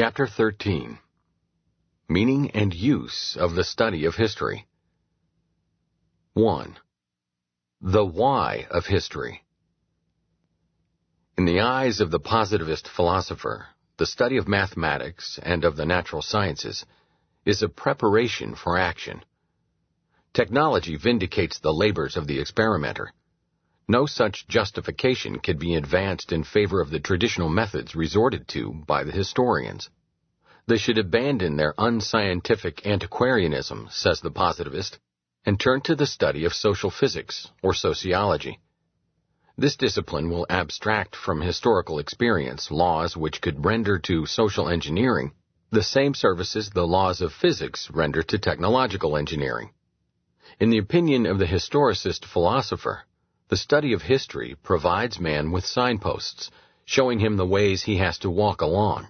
Chapter 13 Meaning and Use of the Study of History 1. The Why of History In the eyes of the positivist philosopher, the study of mathematics and of the natural sciences is a preparation for action. Technology vindicates the labors of the experimenter. No such justification could be advanced in favor of the traditional methods resorted to by the historians. They should abandon their unscientific antiquarianism, says the positivist, and turn to the study of social physics or sociology. This discipline will abstract from historical experience laws which could render to social engineering the same services the laws of physics render to technological engineering. In the opinion of the historicist philosopher, the study of history provides man with signposts, showing him the ways he has to walk along.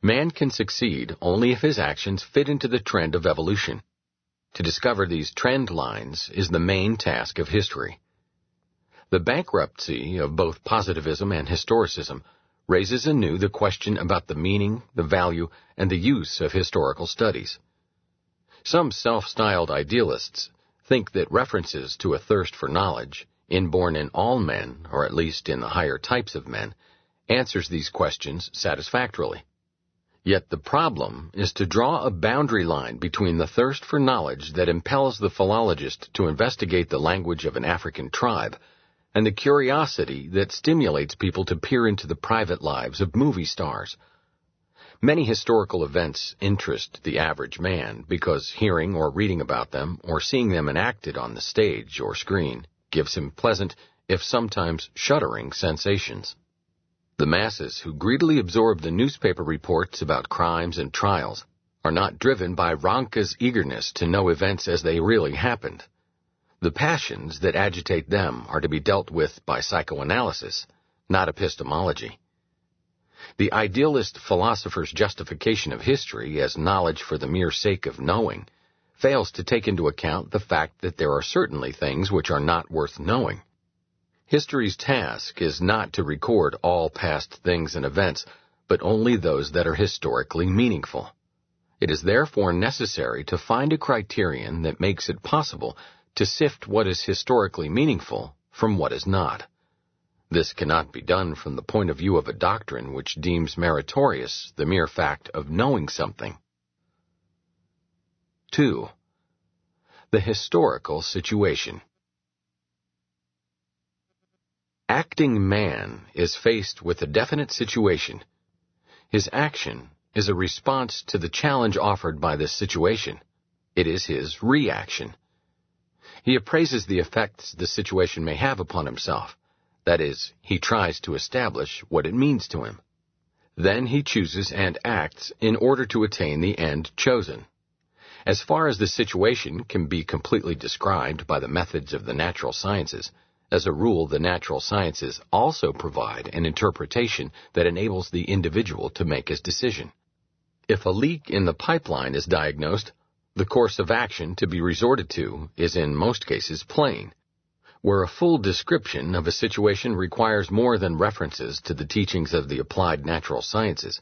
Man can succeed only if his actions fit into the trend of evolution. To discover these trend lines is the main task of history. The bankruptcy of both positivism and historicism raises anew the question about the meaning, the value, and the use of historical studies. Some self-styled idealists think that references to a thirst for knowledge inborn in all men, or at least in the higher types of men, answers these questions satisfactorily. Yet the problem is to draw a boundary line between the thirst for knowledge that impels the philologist to investigate the language of an African tribe and the curiosity that stimulates people to peer into the private lives of movie stars. Many historical events interest the average man because hearing or reading about them or seeing them enacted on the stage or screen gives him pleasant, if sometimes shuddering, sensations. The masses who greedily absorb the newspaper reports about crimes and trials are not driven by Ranke's eagerness to know events as they really happened. The passions that agitate them are to be dealt with by psychoanalysis, not epistemology. The idealist philosopher's justification of history as knowledge for the mere sake of knowing fails to take into account the fact that there are certainly things which are not worth knowing. History's task is not to record all past things and events, but only those that are historically meaningful. It is therefore necessary to find a criterion that makes it possible to sift what is historically meaningful from what is not. This cannot be done from the point of view of a doctrine which deems meritorious the mere fact of knowing something. 2. The historical situation. Acting man is faced with a definite situation. His action is a response to the challenge offered by this situation. It is his reaction. He appraises the effects the situation may have upon himself. That is, he tries to establish what it means to him. Then he chooses and acts in order to attain the end chosen. As far as the situation can be completely described by the methods of the natural sciences, as a rule, the natural sciences also provide an interpretation that enables the individual to make his decision. If a leak in the pipeline is diagnosed, the course of action to be resorted to is in most cases plain. Where a full description of a situation requires more than references to the teachings of the applied natural sciences,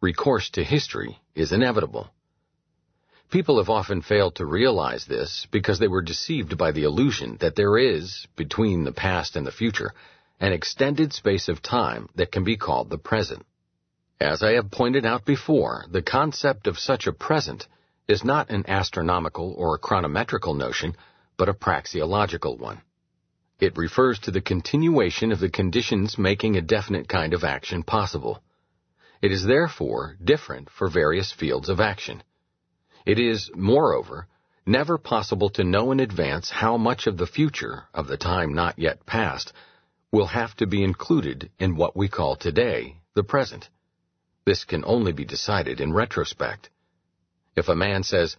recourse to history is inevitable. People have often failed to realize this because they were deceived by the illusion that there is, between the past and the future, an extended space of time that can be called the present. As I have pointed out before, the concept of such a present is not an astronomical or a chronometrical notion, but a praxeological one. It refers to the continuation of the conditions making a definite kind of action possible. It is therefore different for various fields of action. It is, moreover, never possible to know in advance how much of the future, of the time not yet past, will have to be included in what we call today the present. This can only be decided in retrospect. If a man says,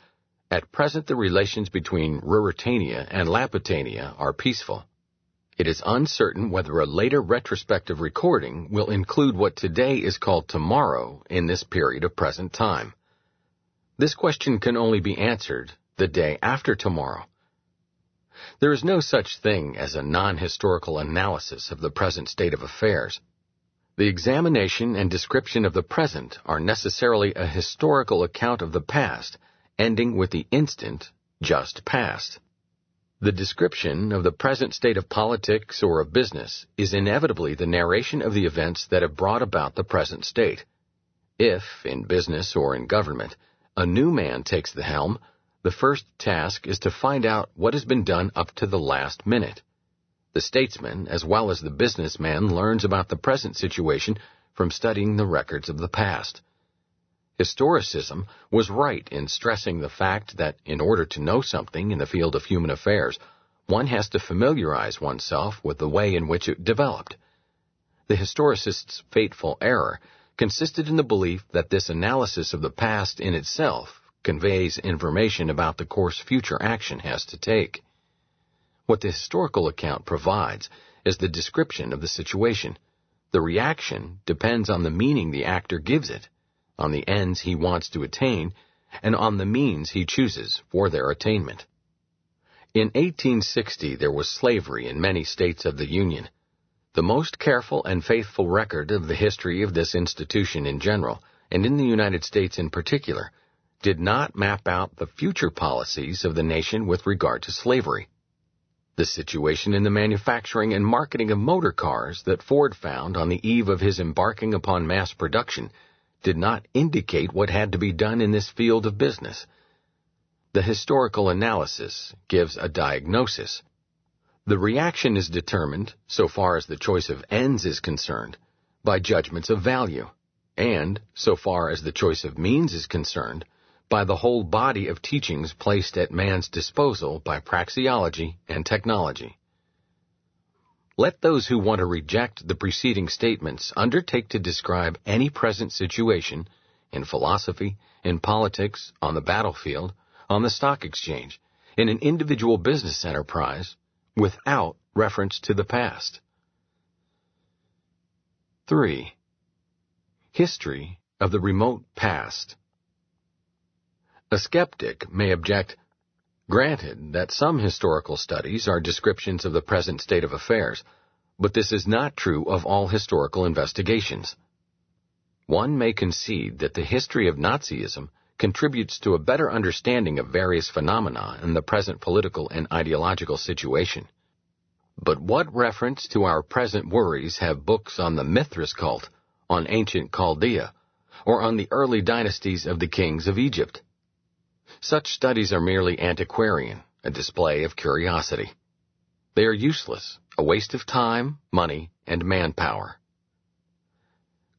At present the relations between Ruritania and Laputania are peaceful, it is uncertain whether a later retrospective recording will include what today is called tomorrow in this period of present time. This question can only be answered the day after tomorrow. There is no such thing as a non-historical analysis of the present state of affairs. The examination and description of the present are necessarily a historical account of the past, ending with the instant just past. The description of the present state of politics or of business is inevitably the narration of the events that have brought about the present state. If, in business or in government, a new man takes the helm, the first task is to find out what has been done up to the last minute. The statesman, as well as the businessman, learns about the present situation from studying the records of the past. Historicism was right in stressing the fact that in order to know something in the field of human affairs, one has to familiarize oneself with the way in which it developed. The historicist's fateful error consisted in the belief that this analysis of the past in itself conveys information about the course future action has to take. What the historical account provides is the description of the situation. The reaction depends on the meaning the actor gives it, on the ends he wants to attain, and on the means he chooses for their attainment. In 1860 there was slavery in many states of the Union. The most careful and faithful record of the history of this institution in general, and in the United States in particular, did not map out the future policies of the nation with regard to slavery. The situation in the manufacturing and marketing of motor cars that Ford found on the eve of his embarking upon mass production did not indicate what had to be done in this field of business. The historical analysis gives a diagnosis. The reaction is determined, so far as the choice of ends is concerned, by judgments of value, and, so far as the choice of means is concerned, by the whole body of teachings placed at man's disposal by praxeology and technology. Let those who want to reject the preceding statements undertake to describe any present situation in philosophy, in politics, on the battlefield, on the stock exchange, in an individual business enterprise, without reference to the past. 3. History of the remote past. A skeptic may object, granted that some historical studies are descriptions of the present state of affairs, but this is not true of all historical investigations. One may concede that the history of Nazism contributes to a better understanding of various phenomena in the present political and ideological situation. But what reference to our present worries have books on the Mithras cult, on ancient Chaldea, or on the early dynasties of the kings of Egypt? Such studies are merely antiquarian, a display of curiosity. They are useless, a waste of time, money, and manpower.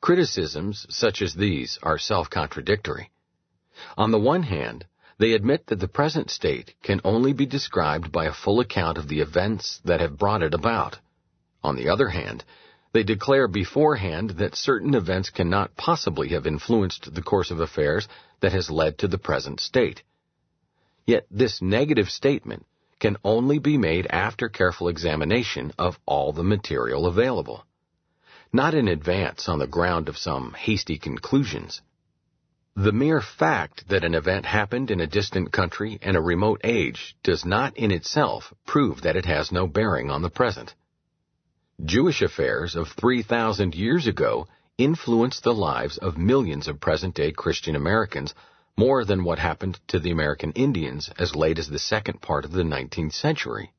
Criticisms such as these are self-contradictory. On the one hand, they admit that the present state can only be described by a full account of the events that have brought it about. On the other hand, they declare beforehand that certain events cannot possibly have influenced the course of affairs that has led to the present state. Yet this negative statement can only be made after careful examination of all the material available, not in advance on the ground of some hasty conclusions. The mere fact that an event happened in a distant country and a remote age does not in itself prove that it has no bearing on the present. Jewish affairs of 3,000 years ago influenced the lives of millions of present-day Christian Americans more than what happened to the American Indians as late as the second part of the 19th century.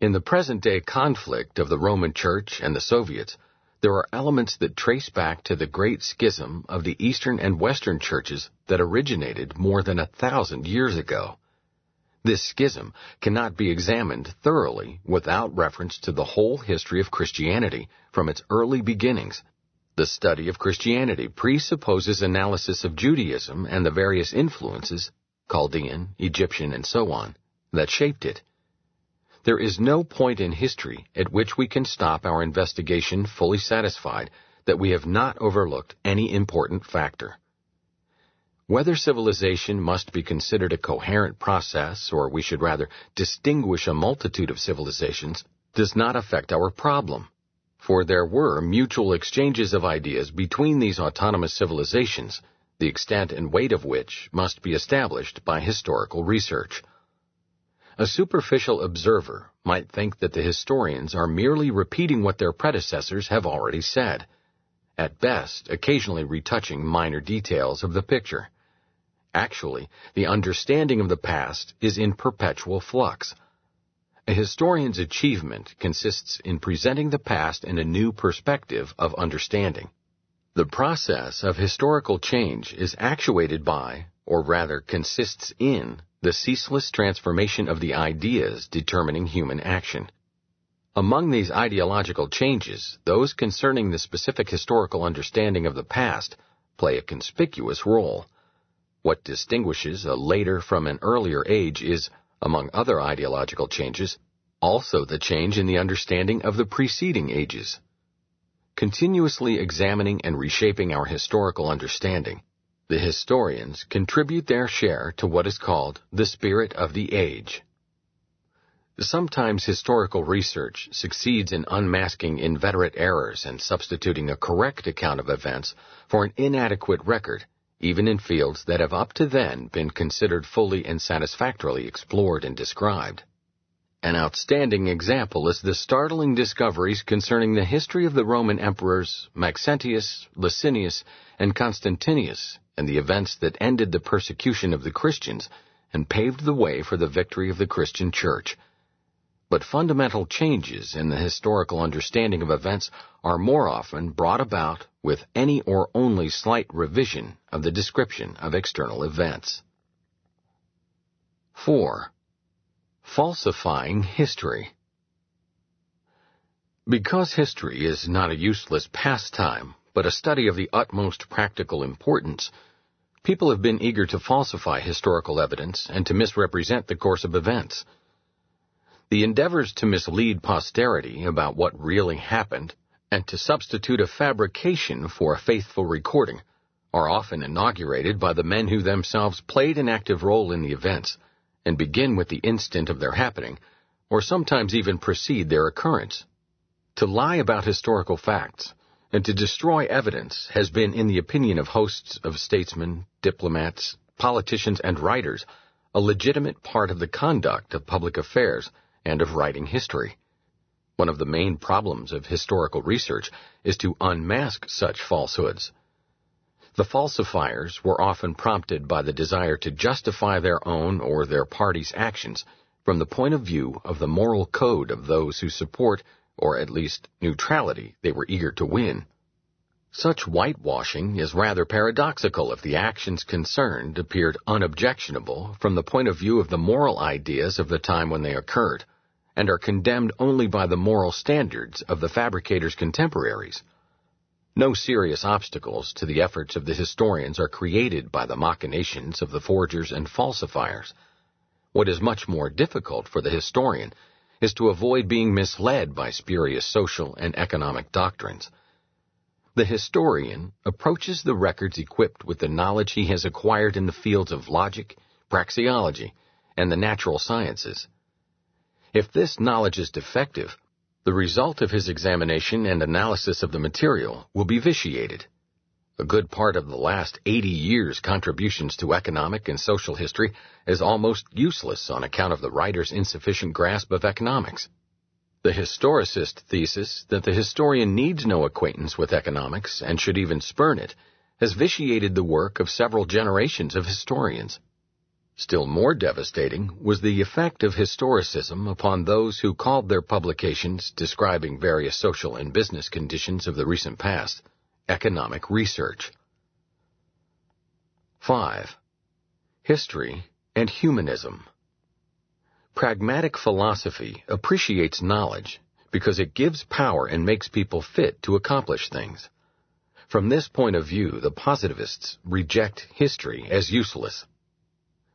In the present-day conflict of the Roman Church and the Soviets, there are elements that trace back to the great schism of the Eastern and Western churches that originated more than a thousand years ago. This schism cannot be examined thoroughly without reference to the whole history of Christianity from its early beginnings the study of Christianity presupposes analysis of Judaism and the various influences, Chaldean, Egyptian, and so on, that shaped it. There is no point in history at which we can stop our investigation fully satisfied that we have not overlooked any important factor. Whether civilization must be considered a coherent process, or we should rather distinguish a multitude of civilizations, does not affect our problem for there were mutual exchanges of ideas between these autonomous civilizations, the extent and weight of which must be established by historical research. A superficial observer might think that the historians are merely repeating what their predecessors have already said, at best occasionally retouching minor details of the picture. Actually, the understanding of the past is in perpetual flux. A historian's achievement consists in presenting the past in a new perspective of understanding. The process of historical change is actuated by, or rather consists in, the ceaseless transformation of the ideas determining human action. Among these ideological changes, those concerning the specific historical understanding of the past play a conspicuous role. What distinguishes a later from an earlier age is, among other ideological changes, also the change in the understanding of the preceding ages. Continuously examining and reshaping our historical understanding, the historians contribute their share to what is called the spirit of the age. Sometimes historical research succeeds in unmasking inveterate errors and substituting a correct account of events for an inadequate record even in fields that have up to then been considered fully and satisfactorily explored and described. An outstanding example is the startling discoveries concerning the history of the Roman emperors Maxentius, Licinius, and Constantius, and the events that ended the persecution of the Christians and paved the way for the victory of the Christian Church. But fundamental changes in the historical understanding of events are more often brought about with any or only slight revision of the description of external events. 4. Falsifying history. Because history is not a useless pastime, but a study of the utmost practical importance, people have been eager to falsify historical evidence and to misrepresent the course of events. The endeavors to mislead posterity about what really happened and to substitute a fabrication for a faithful recording are often inaugurated by the men who themselves played an active role in the events and begin with the instant of their happening, or sometimes even precede their occurrence. To lie about historical facts and to destroy evidence has been, in the opinion of hosts of statesmen, diplomats, politicians, and writers, a legitimate part of the conduct of public affairs and of writing history. One of the main problems of historical research is to unmask such falsehoods. The falsifiers were often prompted by the desire to justify their own or their party's actions from the point of view of the moral code of those who support, or at least neutrality, they were eager to win. Such whitewashing is rather paradoxical if the actions concerned appeared unobjectionable from the point of view of the moral ideas of the time when they occurred and are condemned only by the moral standards of the fabricator's contemporaries. No serious obstacles to the efforts of the historians are created by the machinations of the forgers and falsifiers. What is much more difficult for the historian is to avoid being misled by spurious social and economic doctrines. The historian approaches the records equipped with the knowledge he has acquired in the fields of logic, praxeology, and the natural sciences. If this knowledge is defective, the result of his examination and analysis of the material will be vitiated. A good part of the last 80 years' contributions to economic and social history is almost useless on account of the writer's insufficient grasp of economics. The historicist thesis that the historian needs no acquaintance with economics and should even spurn it has vitiated the work of several generations of historians. Still more devastating was the effect of historicism upon those who called their publications describing various social and business conditions of the recent past economic research. 5. History and Humanism. Pragmatic philosophy appreciates knowledge because it gives power and makes people fit to accomplish things. From this point of view, the positivists reject history as useless.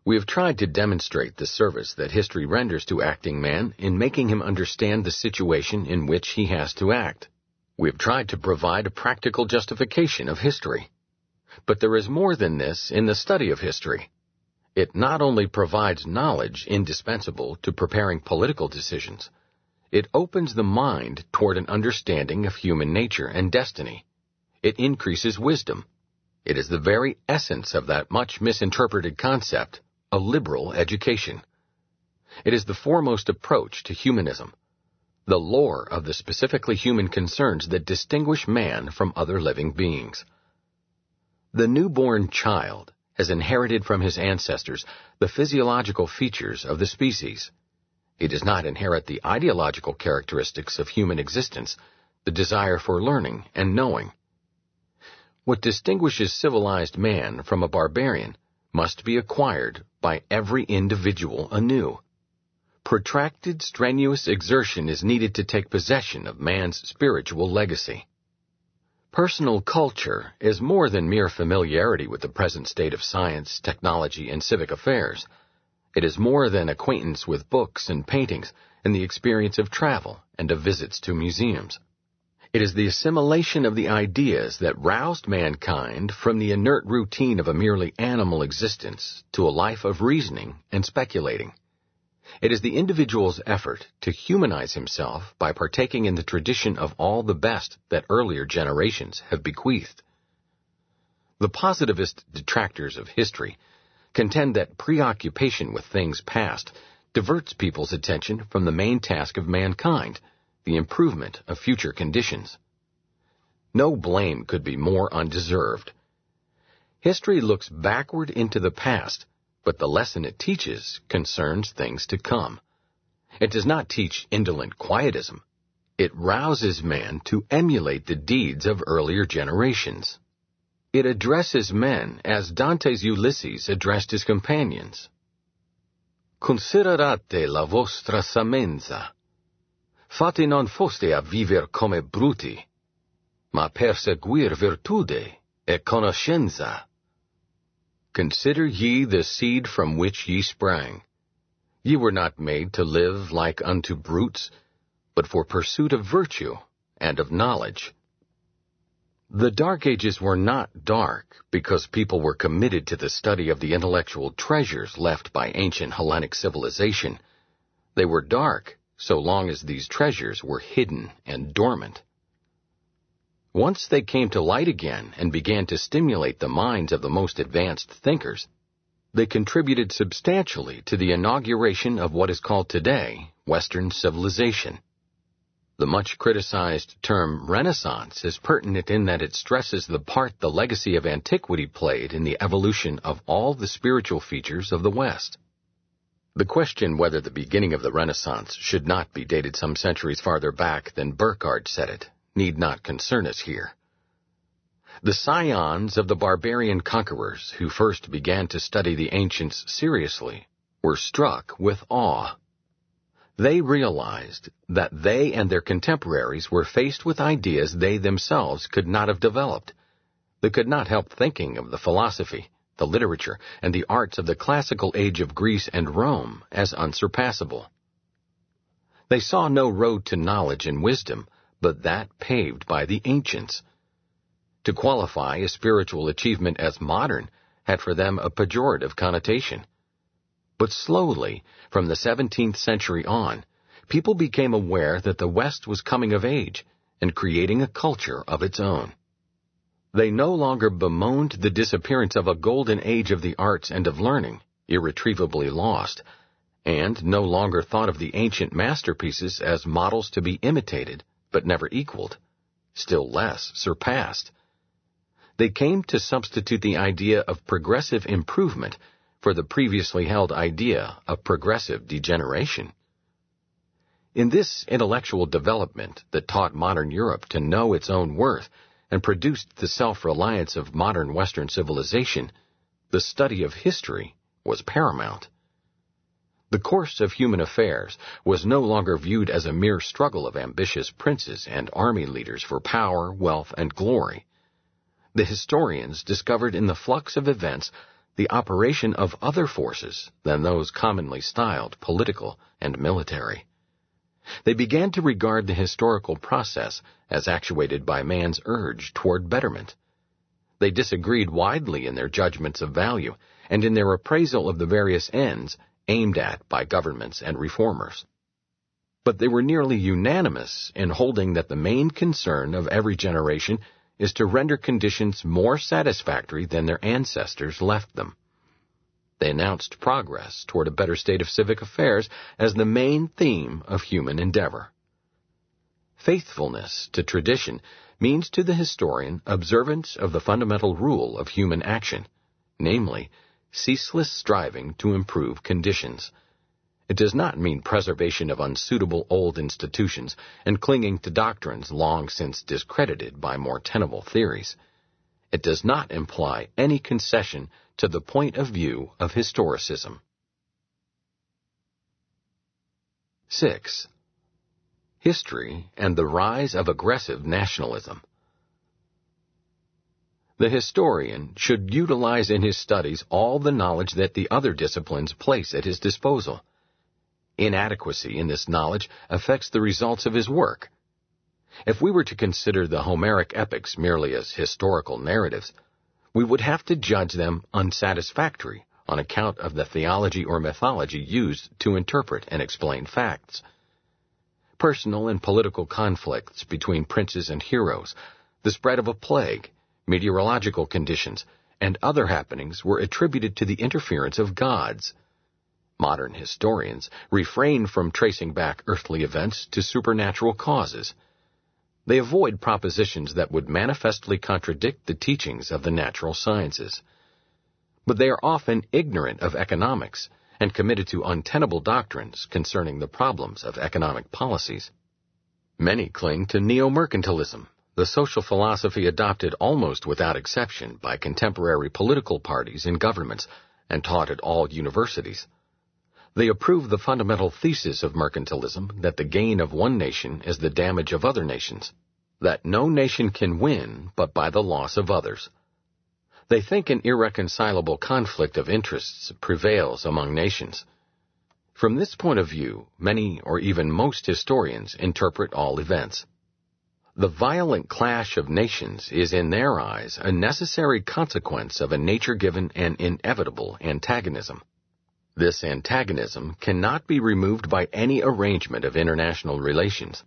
We have tried to demonstrate the service that history renders to acting man in making him understand the situation in which he has to act. We have tried to provide a practical justification of history. But there is more than this in the study of history. It not only provides knowledge indispensable to preparing political decisions, it opens the mind toward an understanding of human nature and destiny. It increases wisdom. It is the very essence of that much misinterpreted concept a liberal education. It is the foremost approach to humanism. the lore of the specifically human concerns that distinguish man from other living beings. The newborn child has inherited from his ancestors the physiological features of the species. He does not inherit the ideological characteristics of human existence, the desire for learning and knowing. What distinguishes civilized man from a barbarian must be acquired by every individual anew. Protracted, strenuous exertion is needed to take possession of man's spiritual legacy. Personal culture is more than mere familiarity with the present state of science, technology, and civic affairs. It is more than acquaintance with books and paintings and the experience of travel and of visits to museums. It is the assimilation of the ideas that roused mankind from the inert routine of a merely animal existence to a life of reasoning and speculating. It is the individual's effort to humanize himself by partaking in the tradition of all the best that earlier generations have bequeathed. The positivist detractors of history contend that preoccupation with things past diverts people's attention from the main task of mankind, the improvement of future conditions. No blame could be more undeserved. History looks backward into the past but the lesson it teaches concerns things to come. It does not teach indolent quietism. It rouses man to emulate the deeds of earlier generations. It addresses men as Dante's Ulysses addressed his companions. Considerate la vostra semenza. Fate non foste a viver come bruti, ma perseguir virtude e conoscenza. Consider ye the seed from which ye sprang. Ye were not made to live like unto brutes, but for pursuit of virtue and of knowledge. The Dark Ages were not dark because people were committed to the study of the intellectual treasures left by ancient Hellenic civilization. They were dark so long as these treasures were hidden and dormant. Once they came to light again and began to stimulate the minds of the most advanced thinkers, they contributed substantially to the inauguration of what is called today Western civilization. The much criticized term Renaissance is pertinent in that it stresses the part the legacy of antiquity played in the evolution of all the spiritual features of the West. The question whether the beginning of the Renaissance should not be dated some centuries farther back than Burckhardt said it need not concern us here. The scions of the barbarian conquerors who first began to study the ancients seriously were struck with awe. They realized that they and their contemporaries were faced with ideas they themselves could not have developed. They could not help thinking of the philosophy, the literature, and the arts of the classical age of Greece and Rome as unsurpassable. They saw no road to knowledge and wisdom but that paved by the ancients. To qualify a spiritual achievement as modern had for them a pejorative connotation. But slowly, from the 17th century on, people became aware that the West was coming of age and creating a culture of its own. They no longer bemoaned the disappearance of a golden age of the arts and of learning, irretrievably lost, and no longer thought of the ancient masterpieces as models to be imitated but never equaled, still less surpassed. They came to substitute the idea of progressive improvement for the previously held idea of progressive degeneration. In this intellectual development that taught modern Europe to know its own worth and produced the self-reliance of modern Western civilization, the study of history was paramount. The course of human affairs was no longer viewed as a mere struggle of ambitious princes and army leaders for power, wealth, and glory. The historians discovered in the flux of events the operation of other forces than those commonly styled political and military. They began to regard the historical process as actuated by man's urge toward betterment. They disagreed widely in their judgments of value and in their appraisal of the various ends aimed at by governments and reformers. But they were nearly unanimous in holding that the main concern of every generation is to render conditions more satisfactory than their ancestors left them. They announced progress toward a better state of civic affairs as the main theme of human endeavor. Faithfulness to tradition means to the historian observance of the fundamental rule of human action, namely, ceaseless striving to improve conditions. It does not mean preservation of unsuitable old institutions and clinging to doctrines long since discredited by more tenable theories. It does not imply any concession to the point of view of historicism. 6. History and the Rise of Aggressive Nationalism The historian should utilize in his studies all the knowledge that the other disciplines place at his disposal. Inadequacy in this knowledge affects the results of his work. If we were to consider the Homeric epics merely as historical narratives, we would have to judge them unsatisfactory on account of the theology or mythology used to interpret and explain facts. Personal and political conflicts between princes and heroes, the spread of a plague, meteorological conditions, and other happenings were attributed to the interference of gods. Modern historians refrain from tracing back earthly events to supernatural causes. They avoid propositions that would manifestly contradict the teachings of the natural sciences but they are often ignorant of economics and committed to untenable doctrines concerning the problems of economic policies. Many cling to neo-mercantilism, the social philosophy adopted almost without exception by contemporary political parties and governments and taught at all universities. They approve the fundamental thesis of mercantilism that the gain of one nation is the damage of other nations, that no nation can win but by the loss of others, they think an irreconcilable conflict of interests prevails among nations. From this point of view, many or even most historians interpret all events. The violent clash of nations is in their eyes a necessary consequence of a nature-given and inevitable antagonism. This antagonism cannot be removed by any arrangement of international relations.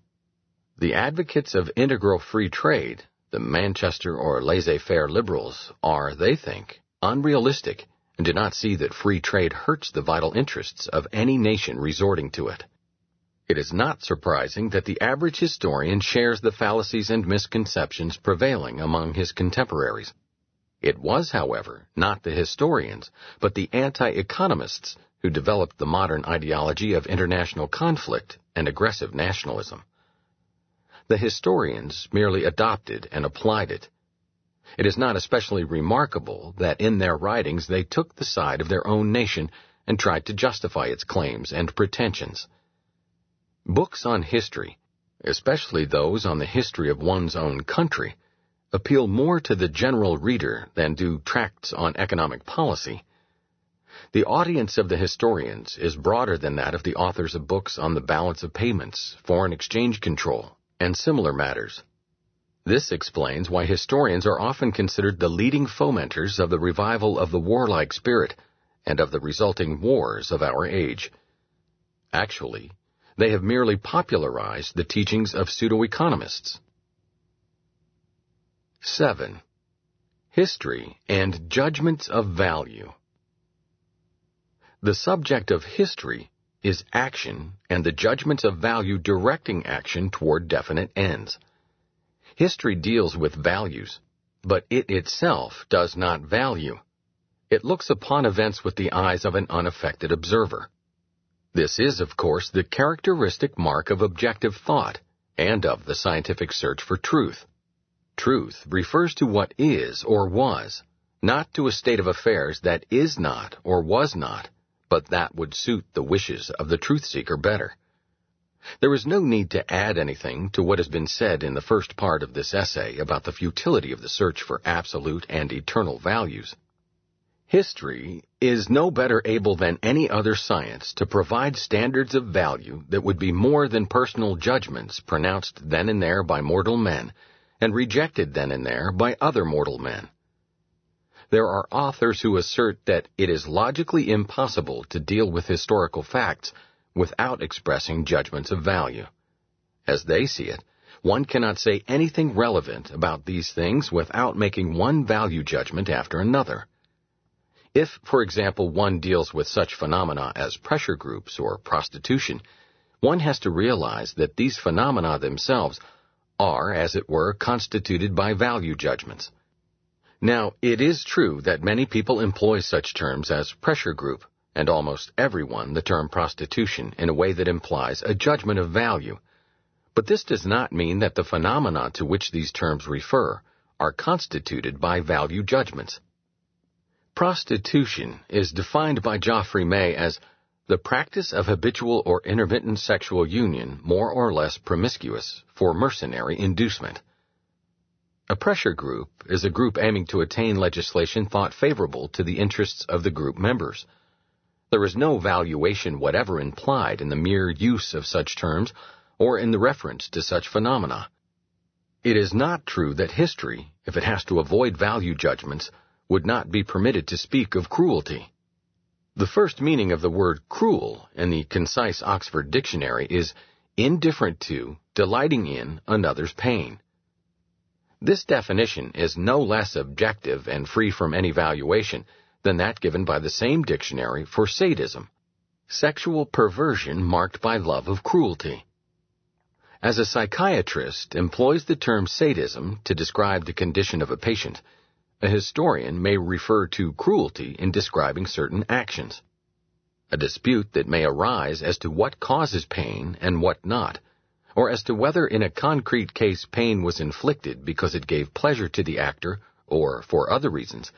The advocates of integral free trade the Manchester or laissez-faire liberals are, they think, unrealistic and do not see that free trade hurts the vital interests of any nation resorting to it. It is not surprising that the average historian shares the fallacies and misconceptions prevailing among his contemporaries. It was, however, not the historians, but the anti-economists who developed the modern ideology of international conflict and aggressive nationalism. The historians merely adopted and applied it. It is not especially remarkable that in their writings they took the side of their own nation and tried to justify its claims and pretensions. Books on history, especially those on the history of one's own country, appeal more to the general reader than do tracts on economic policy. The audience of the historians is broader than that of the authors of books on the balance of payments, foreign exchange control, and similar matters. This explains why historians are often considered the leading fomenters of the revival of the warlike spirit and of the resulting wars of our age. Actually, they have merely popularized the teachings of pseudo-economists. 7. History and Judgments of Value The subject of history is action and the judgments of value directing action toward definite ends. History deals with values, but it itself does not value. It looks upon events with the eyes of an unaffected observer. This is, of course, the characteristic mark of objective thought and of the scientific search for truth. Truth refers to what is or was, not to a state of affairs that is not or was not but that would suit the wishes of the truth seeker better. There is no need to add anything to what has been said in the first part of this essay about the futility of the search for absolute and eternal values. History is no better able than any other science to provide standards of value that would be more than personal judgments pronounced then and there by mortal men and rejected then and there by other mortal men there are authors who assert that it is logically impossible to deal with historical facts without expressing judgments of value. As they see it, one cannot say anything relevant about these things without making one value judgment after another. If, for example, one deals with such phenomena as pressure groups or prostitution, one has to realize that these phenomena themselves are, as it were, constituted by value judgments. Now, it is true that many people employ such terms as pressure group, and almost everyone the term prostitution in a way that implies a judgment of value. But this does not mean that the phenomena to which these terms refer are constituted by value judgments. Prostitution is defined by Geoffrey May as the practice of habitual or intermittent sexual union, more or less promiscuous, for mercenary inducement. A pressure group is a group aiming to attain legislation thought favorable to the interests of the group members. There is no valuation whatever implied in the mere use of such terms or in the reference to such phenomena. It is not true that history, if it has to avoid value judgments, would not be permitted to speak of cruelty. The first meaning of the word cruel in the concise Oxford Dictionary is indifferent to, delighting in, another's pain. This definition is no less objective and free from any valuation than that given by the same dictionary for sadism, sexual perversion marked by love of cruelty. As a psychiatrist employs the term sadism to describe the condition of a patient, a historian may refer to cruelty in describing certain actions. A dispute that may arise as to what causes pain and what not or as to whether in a concrete case pain was inflicted because it gave pleasure to the actor or for other reasons,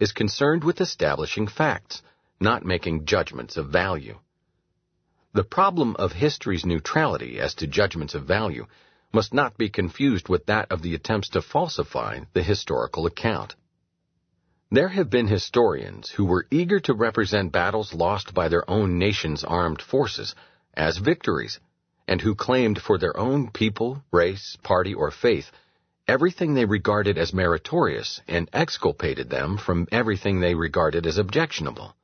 is concerned with establishing facts, not making judgments of value. The problem of history's neutrality as to judgments of value must not be confused with that of the attempts to falsify the historical account. There have been historians who were eager to represent battles lost by their own nation's armed forces as victories and who claimed for their own people, race, party, or faith everything they regarded as meritorious and exculpated them from everything they regarded as objectionable.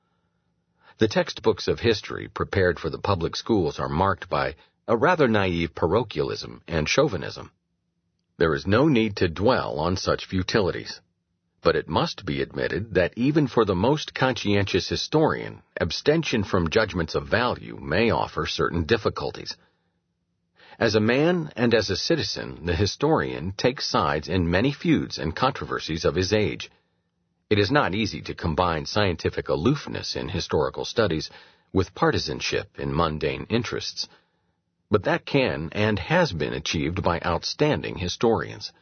The textbooks of history prepared for the public schools are marked by a rather naive parochialism and chauvinism. There is no need to dwell on such futilities. But it must be admitted that even for the most conscientious historian, abstention from judgments of value may offer certain difficulties. As a man and as a citizen, the historian takes sides in many feuds and controversies of his age. It is not easy to combine scientific aloofness in historical studies with partisanship in mundane interests, but that can and has been achieved by outstanding historians.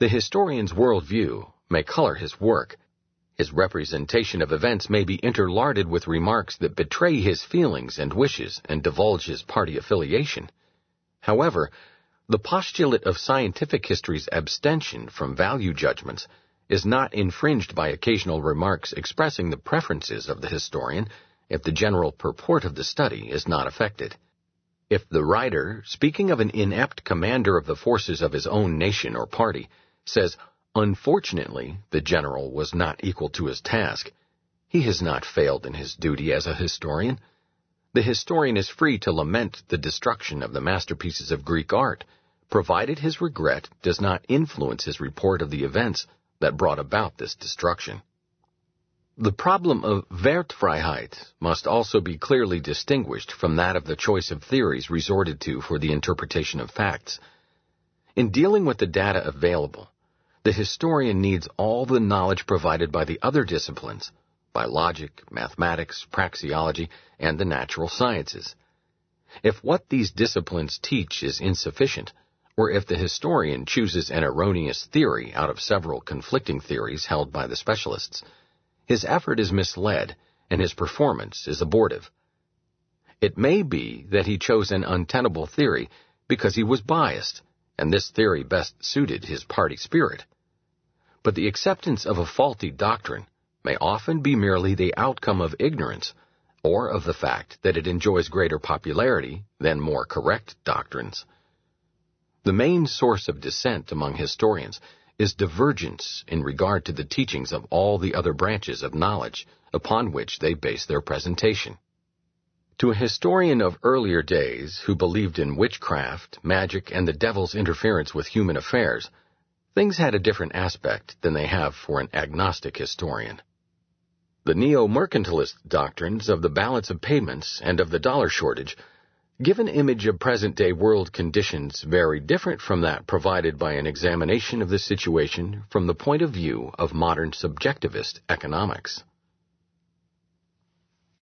The historian's worldview may color his work. His representation of events may be interlarded with remarks that betray his feelings and wishes and divulge his party affiliation. However, the postulate of scientific history's abstention from value judgments is not infringed by occasional remarks expressing the preferences of the historian if the general purport of the study is not affected. If the writer, speaking of an inept commander of the forces of his own nation or party, says, Unfortunately, the general was not equal to his task, he has not failed in his duty as a historian the historian is free to lament the destruction of the masterpieces of Greek art, provided his regret does not influence his report of the events that brought about this destruction. The problem of Wertfreiheit must also be clearly distinguished from that of the choice of theories resorted to for the interpretation of facts. In dealing with the data available, the historian needs all the knowledge provided by the other disciplines by logic, mathematics, praxeology, and the natural sciences. If what these disciplines teach is insufficient, or if the historian chooses an erroneous theory out of several conflicting theories held by the specialists, his effort is misled and his performance is abortive. It may be that he chose an untenable theory because he was biased, and this theory best suited his party spirit. But the acceptance of a faulty doctrine may often be merely the outcome of ignorance or of the fact that it enjoys greater popularity than more correct doctrines. The main source of dissent among historians is divergence in regard to the teachings of all the other branches of knowledge upon which they base their presentation. To a historian of earlier days who believed in witchcraft, magic, and the devil's interference with human affairs, things had a different aspect than they have for an agnostic historian. The neo-mercantilist doctrines of the balance of payments and of the dollar shortage give an image of present-day world conditions very different from that provided by an examination of the situation from the point of view of modern subjectivist economics.